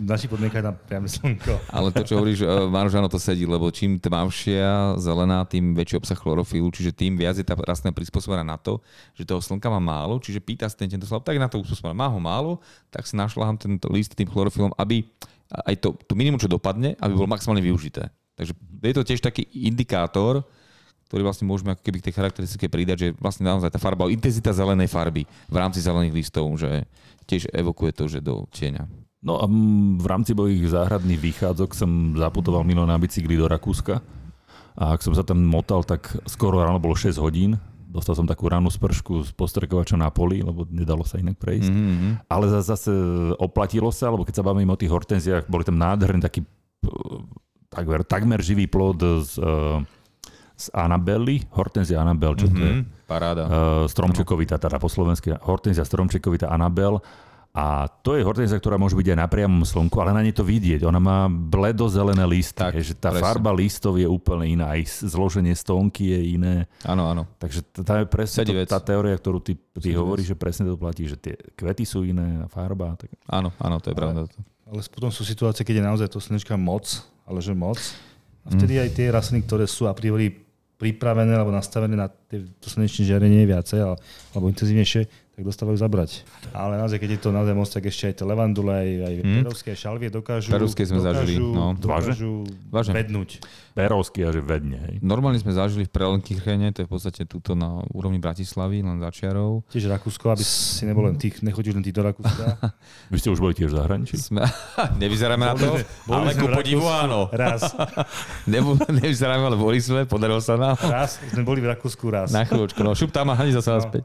C: naši podmienka na priame slnko.
A: Ale to, čo hovoríš, eh, Maružano, to sedí, lebo čím tmavšia zelená, tým väčší obsah chlorofilu, čiže tým viac je tá rastlina prispôsobená na to, že toho slnka má málo, čiže pýta sa ten tento slab, tak na to uspôsobená. Má ho málo, tak si našla tento list tým chlorofilom, aby aj to, to minimum, čo dopadne, aby bolo maximálne využité. Takže je to tiež taký indikátor, ktorý vlastne môžeme ako keby k tej charakteristike pridať, že vlastne naozaj tá farba, intenzita zelenej farby v rámci zelených listov, že tiež evokuje to, že do tieňa.
B: No a v rámci mojich záhradných výchádzok som zaputoval milo na bicykli do Rakúska a ak som sa tam motal, tak skoro ráno bolo 6 hodín dostal som takú ranú spršku z postrekovača na poli, lebo nedalo sa inak prejsť. Mm-hmm. Ale zase oplatilo sa, lebo keď sa bavíme o tých hortenziách, boli tam nádherný taký takmer, takmer živý plod z, z Anabely, hortenzia Anabel, čo mm-hmm. to je?
A: Mhm. Paráda.
B: Uh, stromčekovita, teda po slovensky, hortenzia stromčekovita Anabel a to je hortenzia, ktorá môže byť aj na priamom slnku, ale na nej to vidieť. Ona má bledozelené listy. Tak, že tá presne. farba listov je úplne iná. Aj zloženie stonky je iné.
A: Áno, áno.
B: Takže tá je presne to, tá teória, ktorú ty, ty hovoríš, že presne to platí, že tie kvety sú iné a farba. Tak...
A: Áno, áno, to je pravda.
C: Ale potom sú situácie, keď je naozaj to slnečka moc, ale že moc. A vtedy mm. aj tie rastliny, ktoré sú a priori pripravené alebo nastavené na tie, to slnečné žiarenie viacej alebo intenzívnejšie, tak dostávajú zabrať. Ale naozaj, keď je to naozaj moc, tak ešte aj tie levandule, aj, aj hmm. perovské šalvie dokážu,
A: Perovské sme
C: dokážu,
A: zažili, no.
C: dokážu Vážne? vednúť.
B: Perovský a že vedne. Hej.
A: Normálne sme zažili v Prelenkýchene, to je v podstate túto na úrovni Bratislavy, len začiarov.
C: Tiež Rakúsko, aby si nebol len tých, nechodíš len ty do Rakúska.
B: Vy ste už boli tiež v zahraničí?
A: Sme, nevyzeráme na to, boli ale ku podivu áno.
C: Raz.
A: Nebo, nevyzeráme, ale boli sme, podarilo sa nám.
C: Raz, sme boli v Rakúsku raz.
A: Na chvíľočku, no šup tam a hani zase no. naspäť.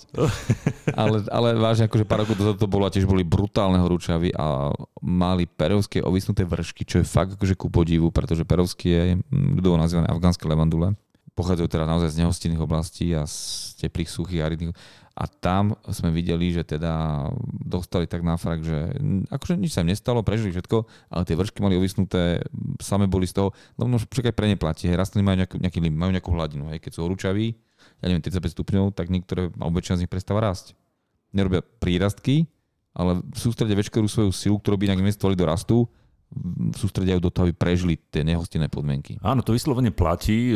A: ale ale, ale vážne, akože pár rokov dozadu to bolo a tiež boli brutálne horúčavy a mali perovské ovisnuté vršky, čo je fakt akože ku podivu, pretože perovský je ľudovo nazývané afgánske levandule. Pochádzajú teda naozaj z nehostinných oblastí a z teplých, suchých, aridných. A tam sme videli, že teda dostali tak na frak, že akože nič sa im nestalo, prežili všetko, ale tie vršky mali ovisnuté, same boli z toho, lebo no, však aj pre ne platí, hej, rastliny majú nejaký, nejaký majú nejakú hladinu, hej, keď sú horúčaví, ja neviem, 35 stupňov, tak niektoré, alebo väčšina z nich prestáva rásť. Nerobia prírastky, ale sústredia veškerú svoju silu, ktorú by inak investovali do rastu, sústredia do toho, aby prežili tie nehostinné podmienky.
B: Áno, to vyslovene platí.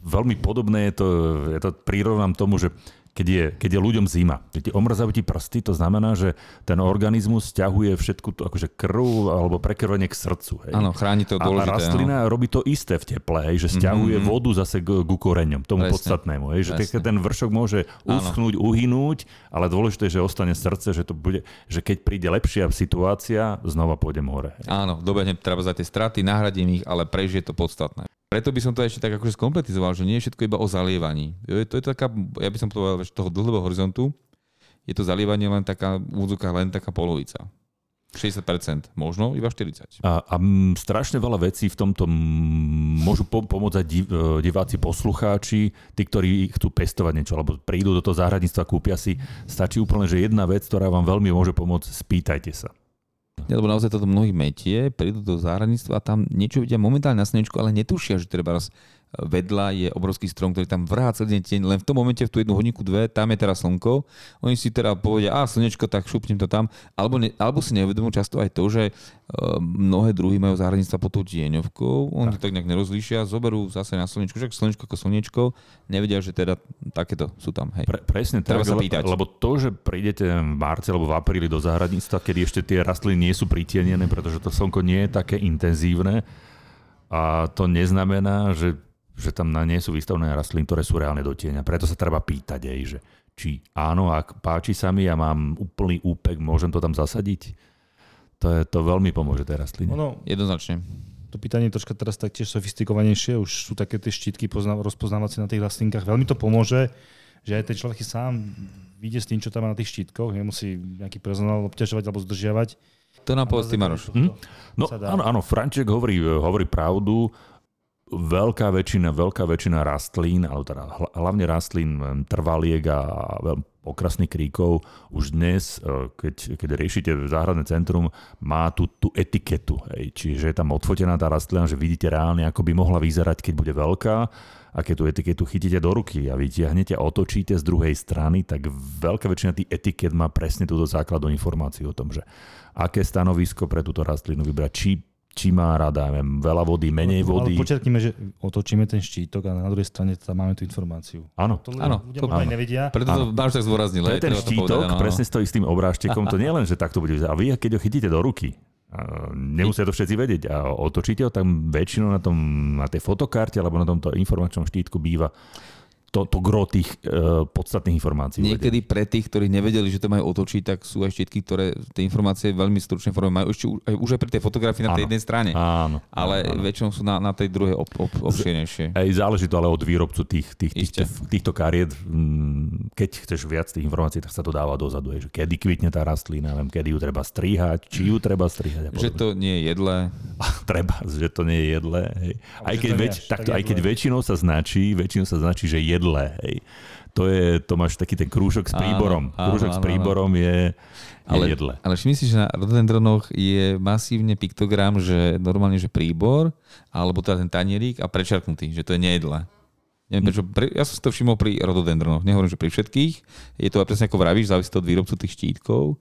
B: Veľmi podobné je to, je to prírodám tomu, že keď je, keď je ľuďom zima. Keď omrzajú ti prsty, to znamená, že ten organizmus stiahuje všetku tú akože krv alebo prekrvenie k srdcu. Hej.
A: Áno, chráni to dôležité.
B: A rastlina
A: áno.
B: robí to isté v teple, hej, že stiahuje mm-hmm. vodu zase k, k koreňom, tomu
A: Presne.
B: podstatnému. Hej, že
A: Presne.
B: ten vršok môže uschnúť, uhynúť, ale dôležité je, že ostane srdce, že, to bude, že keď príde lepšia situácia, znova pôjdem hore. Hej.
A: Áno, dobehnem treba za tie straty, nahradím ich, ale prežije to podstatné. Preto by som to ešte tak akože skompletizoval, že nie je všetko iba o zalievaní. Je to je taká, ja by som povedal, že toho dlhého horizontu je to zalievanie len taká, úvodzovkách len taká polovica. 60%, možno iba 40%.
B: A, a strašne veľa vecí v tomto môžu po, pomôcť div, e, diváci, poslucháči, tí, ktorí chcú pestovať niečo, alebo prídu do toho záhradníctva, kúpia si. Stačí úplne, že jedna vec, ktorá vám veľmi môže pomôcť, spýtajte sa.
A: Ja, lebo naozaj toto mnohí metie, prídu do záhradníctva a tam niečo vidia momentálne na slnečku, ale netušia, že treba raz vedľa je obrovský strom, ktorý tam vrhá celý deň tieň, len v tom momente v tú jednu hodinku, dve, tam je teraz slnko. Oni si teda povedia, a slnečko, tak šupnem to tam. Alebo, ne, alebo si neuvedomujú často aj to, že uh, mnohé druhy majú záhradníctva pod tou tieňovkou, oni to tak nejak nerozlíšia, zoberú zase na slnečko, však slnečko ako slnečko, nevedia, že teda takéto sú tam. Hej.
B: Pre, presne
A: Treba
B: tak,
A: sa pýtať.
B: lebo to, že prídete v marci alebo v apríli do záhradníctva, kedy ešte tie rastliny nie sú pritienené, pretože to slnko nie je také intenzívne a to neznamená, že, že tam na nie sú vystavené rastliny, ktoré sú reálne do tieňa. Preto sa treba pýtať aj, že či áno, ak páči sa mi a mám úplný úpek, môžem to tam zasadiť? To, je, to veľmi pomôže tej rastline.
C: Ono,
A: Jednoznačne.
C: to pýtanie je troška teraz taktiež sofistikovanejšie, už sú také tie štítky pozna- rozpoznávacie na tých rastlinkách. Veľmi to pomôže, že aj ten človek si sám vyjde s tým, čo tam má na tých štítkoch, nemusí nejaký personál obťažovať alebo zdržiavať.
A: To nám povedz ty, Maroš.
B: Hm? No áno, áno, Franček hovorí, hovorí pravdu. Veľká väčšina, veľká väčšina rastlín, alebo teda hla- hlavne rastlín trvaliek a okrasných kríkov už dnes, e, keď, keď riešite záhradné centrum, má tú, tú etiketu. Hej. Čiže je tam odfotená tá rastlina, že vidíte reálne, ako by mohla vyzerať, keď bude veľká a keď tú etiketu chytíte do ruky a vytiahnete a otočíte z druhej strany, tak veľká väčšina tých etiket má presne túto základnú informáciu o tom, že aké stanovisko pre túto rastlinu vybrať, či, či má rada, neviem, veľa vody, menej vody.
C: Ale počerkneme, že otočíme ten štítok a na druhej strane tam máme tú informáciu.
B: Áno,
C: To ľudia,
A: Áno,
C: ľudia
A: to-
C: možno aj
B: áno.
C: nevedia.
A: Preto to máš tak zdôraznil.
B: to je ten štítok,
A: povedať,
B: presne stojí s tým obrážtekom, to nie len, že takto bude ale vy keď ho chytíte do ruky, a nemusia to všetci vedieť a otočíte ho, tam väčšinou na, tom, na tej fotokarte alebo na tomto informačnom štítku býva to, to gro tých e, podstatných informácií.
A: Niekedy pre tých, ktorí nevedeli, že to majú otočiť, tak sú aj štítky, ktoré tie informácie veľmi stručne forme majú ešte už- aj, pri tej fotografii na tej
B: Áno.
A: jednej strane.
B: Áno.
A: Ale
B: áno.
A: väčšinou sú na, na tej druhej ob, ob, obširnejšie.
B: Aj záleží to ale od výrobcu tých, tých, týchto, týchto kariet. Mm, Keď chceš viac tých informácií, tak sa to dáva dozadu. Že kedy kvitne tá rastlina, neviem, kedy ju treba strihať, či ju treba strihať. A
A: Že to nie je jedlé.
B: treba, že to nie je jedlé. Hej. Aj, keď väč, takto,
C: tak
B: aj keď väčšinou sa značí, väčšinou sa značí, že jedlé. Hej. To, je, to máš taký ten krúžok s
A: Áno,
B: príborom.
A: áno,
B: krúžok s
A: áno, áno.
B: príborom je, je
A: Ale,
B: jedlé.
A: ale všimni si, že na rododendronoch je masívne piktogram, že normálne, že príbor, alebo teda ten tanierik a prečarknutý, že to je nejedlé. Neviem, prečo, pre, ja som si to všimol pri rododendronoch, nehovorím, že pri všetkých. Je to presne ako vravíš, závisí to od výrobcu tých štítkov.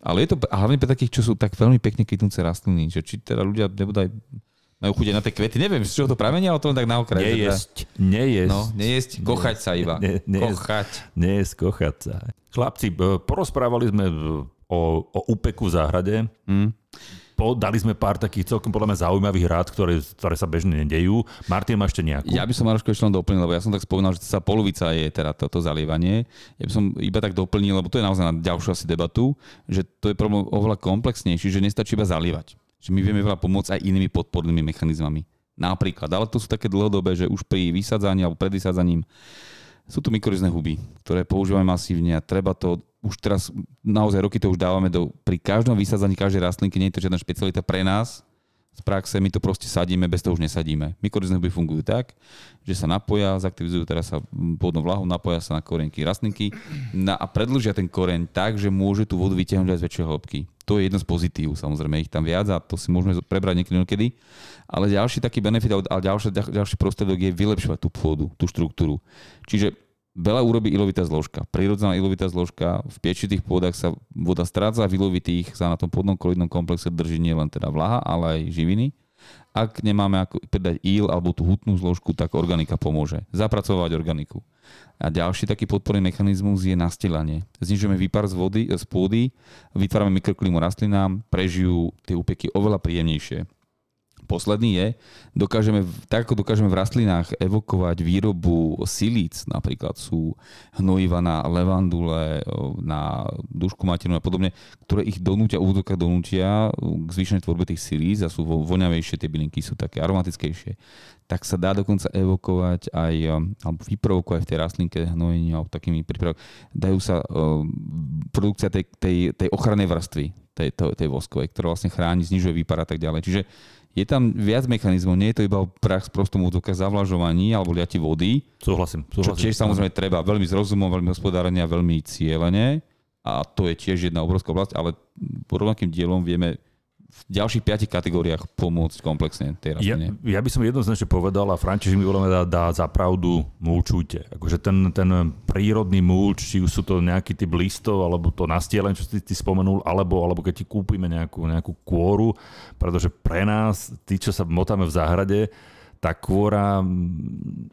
A: Ale je to a hlavne pre takých, čo sú tak veľmi pekne kvitnúce rastliny, že či teda ľudia nebudú aj majú chuť na tie kvety, neviem, z čoho to pramení, ale to len tak na okraj. teda-
B: Nejesť, nejesť.
A: No, nejesť, kochať sa iba.
B: Ne- nejesť.
A: Kochať.
B: Nejesť, kochať sa. Chlapci, b- porozprávali sme b- o, o úpeku v záhrade. Po, dali sme pár takých celkom podľa mňa zaujímavých rád, ktoré, ktoré sa bežne nedejú. Martin má ešte nejakú?
A: Ja by som Maroško ešte len doplnil, lebo ja som tak spomínal, že sa polovica je teda toto zalievanie. Ja by som iba tak doplnil, lebo to je naozaj na ďalšiu asi debatu, že to je problém oveľa komplexnejší, že nestačí iba zalievať. Že my vieme veľa pomôcť aj inými podpornými mechanizmami. Napríklad, ale to sú také dlhodobé, že už pri vysádzaní alebo pred vysádzaním sú tu mykorizné huby, ktoré používame masívne a treba to už teraz naozaj roky to už dávame do, pri každom vysádzaní každej rastlinky, nie je to žiadna špecialita pre nás, z praxe, my to proste sadíme, bez toho už nesadíme. Mykorizné huby fungujú tak, že sa napoja, zaktivizujú teraz sa pôdnou vláhou, napoja sa na korenky rastlinky na, a predlžia ten koreň tak, že môže tú vodu vyťahnuť aj z väčšej hĺbky. To je jedno z pozitív, samozrejme, ich tam viac a to si môžeme prebrať niekedy niekedy. Ale ďalší taký benefit a ďalší, ďalší prostriedok je vylepšovať tú pôdu, tú štruktúru. Čiže veľa urobí ilovitá zložka. Prirodzená ilovitá zložka, v piečitých pôdach sa voda stráca, v ilovitých sa na tom podnom kolidnom komplexe drží nielen teda vlaha, ale aj živiny. Ak nemáme ako pridať íl alebo tú hutnú zložku, tak organika pomôže. Zapracovať organiku. A ďalší taký podporný mechanizmus je nastelanie. Znižujeme výpar z vody, z pôdy, vytvárame mikroklimu rastlinám, prežijú tie úpeky oveľa príjemnejšie posledný je, dokážeme, tak ako dokážeme v rastlinách evokovať výrobu silíc, napríklad sú hnojiva na levandule, na dušku matinu a podobne, ktoré ich donútia, úvodzovkách donútia k zvýšenej tvorbe tých silíc a sú voňavejšie, tie bylinky sú také aromatickejšie, tak sa dá dokonca evokovať aj, alebo vyprovokovať v tej rastlinke hnojenia alebo takými prípravkami. Dajú sa produkcia tej, tej, tej ochrannej vrstvy, tej, tej, tej voskovej, ktorá vlastne chráni, znižuje výpar a tak ďalej. Čiže je tam viac mechanizmov, nie je to iba prach s prostom úvodzovkách zavlažovaní alebo liati vody.
B: Súhlasím,
A: súhlasím. Čo tiež samozrejme treba veľmi s rozumom, veľmi hospodárne a veľmi cieľene. A to je tiež jedna obrovská oblasť, ale rovnakým dielom vieme v ďalších piatich kategóriách pomôcť komplexne tej rastline.
B: Ja, ja by som jednoznačne povedal, a František mi veľmi dá, dá za pravdu, mulčujte. Akože ten, ten prírodný mulč, či už sú to nejaký typ listov, alebo to nastielen, čo si ty spomenul, alebo, alebo keď ti kúpime nejakú, nejakú kôru, pretože pre nás, tí, čo sa motáme v záhrade, tá kôra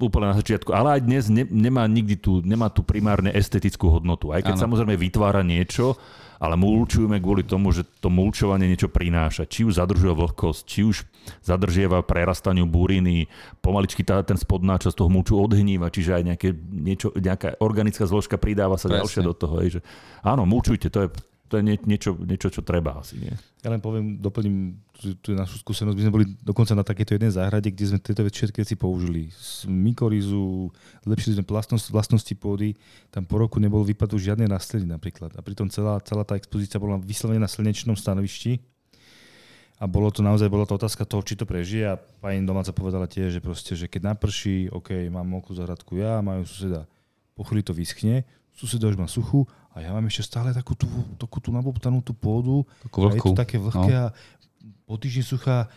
B: úplne na začiatku, ale aj dnes ne, nemá nikdy tú, nemá tú primárne estetickú hodnotu. Aj keď ano. samozrejme vytvára niečo, ale mulčujeme kvôli tomu, že to mulčovanie niečo prináša. Či už zadržuje vlhkosť, či už zadržieva prerastaniu buriny, pomaličky tá, ten spodná časť toho mulču odhníva, čiže aj nejaké, niečo, nejaká organická zložka pridáva sa Presne. ďalšie do toho. Hej, že, áno, mulčujte, to je to je nie, niečo, niečo, čo treba asi. Nie?
C: Ja len poviem, doplním tú, našu skúsenosť. My sme boli dokonca na takéto jednej záhrade, kde sme tieto všetky veci použili. Z mykorizu, zlepšili sme vlastnosť, vlastnosti pôdy. Tam po roku nebol vypadu žiadne rastliny napríklad. A pritom celá, celá tá expozícia bola vyslovene na slnečnom stanovišti. A bolo to naozaj, bola to otázka toho, či to prežije. A pani domáca povedala tiež, že, proste, že keď naprší, OK, mám mokrú záhradku ja, majú suseda, po chvíli to vyschne, suseda už má suchu a ja mám ešte stále takú tú, takú tú nabobtanú tú pôdu. Takú vlhkú. A je to také vlhké no. a po týždni suchá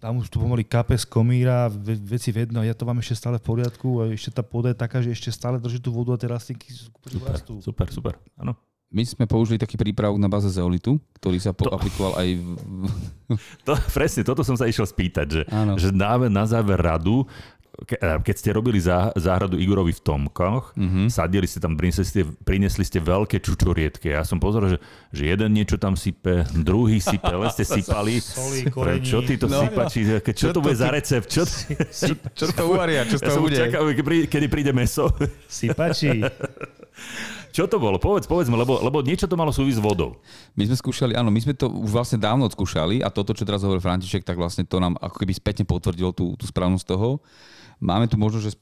C: tam už to pomaly kape z komíra, ve, veci vedno a ja to mám ešte stále v poriadku a ešte tá pôda je taká, že ešte stále drží tú vodu a tie rastlinky
B: super, rastú. Super, super, áno.
A: My sme použili taký prípravok na báze zeolitu, ktorý sa to... aplikoval aj v...
B: To, presne, toto som sa išiel spýtať, že, že dáme na záver radu, ke, eh, keď ste robili zá, záhradu Igorovi v Tomkoch, mm-hmm. sadili ste tam, prinesli ste, prinesli ste veľké čučoriedky. Ja som pozeral, že, že jeden niečo tam sype, druhý sype, ale ste sypali.
C: Soli,
B: čo ty to no, sypači? No. Čo, čo to bude za recept? Čo,
A: čo, čo to uvaria? Čo ja to bude?
B: Čakal, kedy príde meso.
C: Sypači.
B: Čo to bolo? Povedz, povedzme, lebo, lebo niečo to malo súvisť s vodou.
A: My sme skúšali, áno, my sme to už vlastne dávno skúšali a toto, čo teraz hovorí František, tak vlastne to nám ako keby spätne potvrdilo tú, tú správnosť toho. Máme tu možnosť, že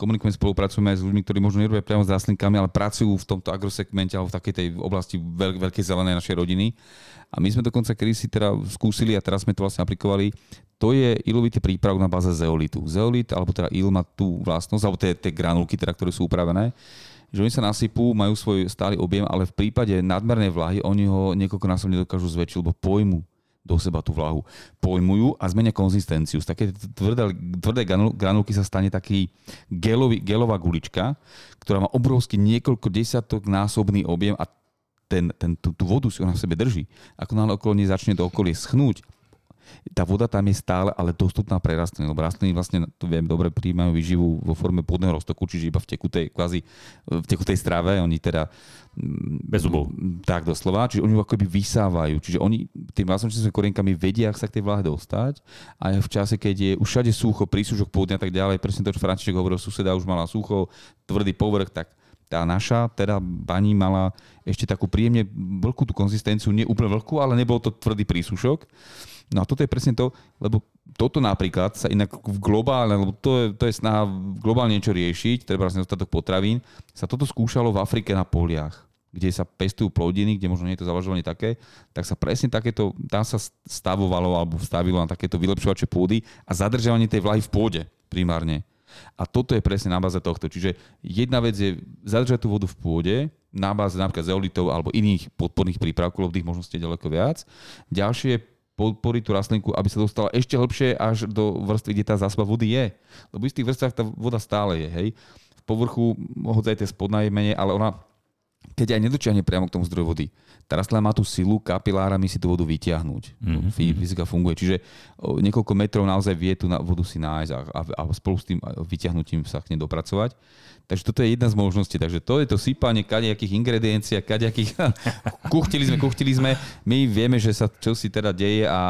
A: komunikujeme, spolupracujeme aj s ľuďmi, ktorí možno nerobia priamo s rastlinkami, ale pracujú v tomto agrosegmente alebo v takej tej oblasti veľk, veľkej zelenej našej rodiny. A my sme dokonca kedy si teda skúsili a teraz sme to vlastne aplikovali. To je ilovitý prípravok na báze zeolitu. Zeolit, alebo teda il má tú vlastnosť, alebo tie, tie granulky, teda, ktoré sú upravené, že oni sa nasypú, majú svoj stály objem, ale v prípade nadmernej vlahy oni ho niekoľkonásobne dokážu zväčšiť, lebo pojmu do seba tú vlahu. Pojmujú a zmenia konzistenciu. Z také tvrdé, tvrdé granulky sa stane taký gelový, gelová gulička, ktorá má obrovský niekoľko desiatok násobný objem a ten, ten, tú, tú vodu si ona v sebe drží. Ako náhle okolo nej začne to okolie schnúť, tá voda tam je stále, ale dostupná pre rastliny, lebo rastliny vlastne, to viem, dobre príjmajú výživu vo forme pôdneho roztoku, čiže iba v tekutej, kvázi v tekutej strave, oni teda
B: mm, bez zubov.
A: Tak doslova, čiže oni akoby vysávajú, čiže oni tým vlastnočnými korienkami vedia, ak sa k tej vláhe dostať a v čase, keď je už všade sucho, prísušok pôdne a tak ďalej, presne to, čo František hovoril, suseda už mala sucho, tvrdý povrch, tak tá naša, teda baní mala ešte takú príjemne vlhkú tú konzistenciu, nie úplne vlhkú, ale nebol to tvrdý prísušok. No a toto je presne to, lebo toto napríklad sa inak v globálne, lebo to je, to je snaha globálne niečo riešiť, treba vlastne dostatok potravín, sa toto skúšalo v Afrike na poliach. kde sa pestujú plodiny, kde možno nie je to zavažovanie také, tak sa presne takéto, tam sa stavovalo alebo stavilo na takéto vylepšovače pôdy a zadržiavanie tej vlahy v pôde primárne. A toto je presne na báze tohto. Čiže jedna vec je zadržať tú vodu v pôde, na báze napríklad zeolitov alebo iných podporných prípravkov, lebo tých možností je ďaleko viac. Ďalšie je podporiť tú rastlinku, aby sa dostala ešte hlbšie až do vrstvy, kde tá zásoba vody je. Lebo v istých vrstvách tá voda stále je, hej. V povrchu, hoď aj tie spodná je menej, ale ona keď aj nedočiahne priamo k tomu zdroju vody, tá rastlina má tú silu kapilárami si tú vodu vytiahnuť. Mm-hmm. Fyzika funguje. Čiže niekoľko metrov naozaj vie tú vodu si nájsť a, a, a spolu s tým vyťahnutím sa k nej dopracovať. Takže toto je jedna z možností. Takže to je to sypanie kadejakých ingrediencií a kadejakých... kuchtili sme, kuchtili sme. My vieme, že sa čo si teda deje a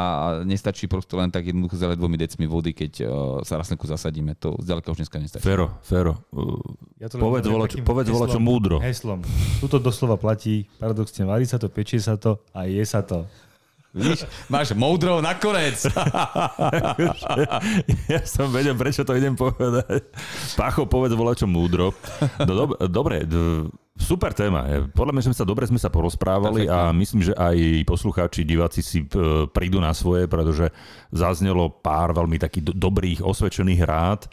A: nestačí prosto len tak jednoducho zale dvomi decmi vody, keď uh, sa rastlinku zasadíme. To zďaleka už dneska nestačí.
B: Fero, Fero. Uh, ja to povedz vola, povedz vola, čo múdro.
C: Heslom. Tuto doslova platí, paradoxne, varí sa to, pečie sa to a je sa to.
A: Víš, máš moudro nakoniec.
B: ja som vedel, prečo to idem povedať. Pacho, povedz volá čo múdro. No, dob- dobre, d- super téma. Podľa mňa sme sa dobre sme sa porozprávali a myslím, že aj poslucháči, diváci si e, prídu na svoje, pretože zaznelo pár veľmi takých do- dobrých, osvedčených rád,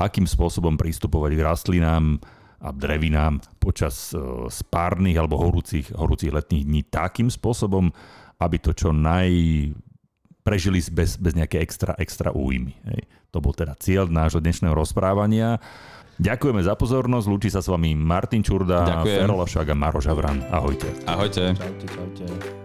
B: akým spôsobom pristupovať k rastlinám, a drevinám počas e, spárnych alebo horúcich, horúcich letných dní takým spôsobom, aby to čo naj prežili bez, bez nejaké extra, extra újmy. Hej. To bol teda cieľ nášho dnešného rozprávania. Ďakujeme za pozornosť, lúči sa s vami Martin Čurda, Fero Lašák a Maro Žavran. Ahojte.
A: Ahojte.
C: Čaute, čaute.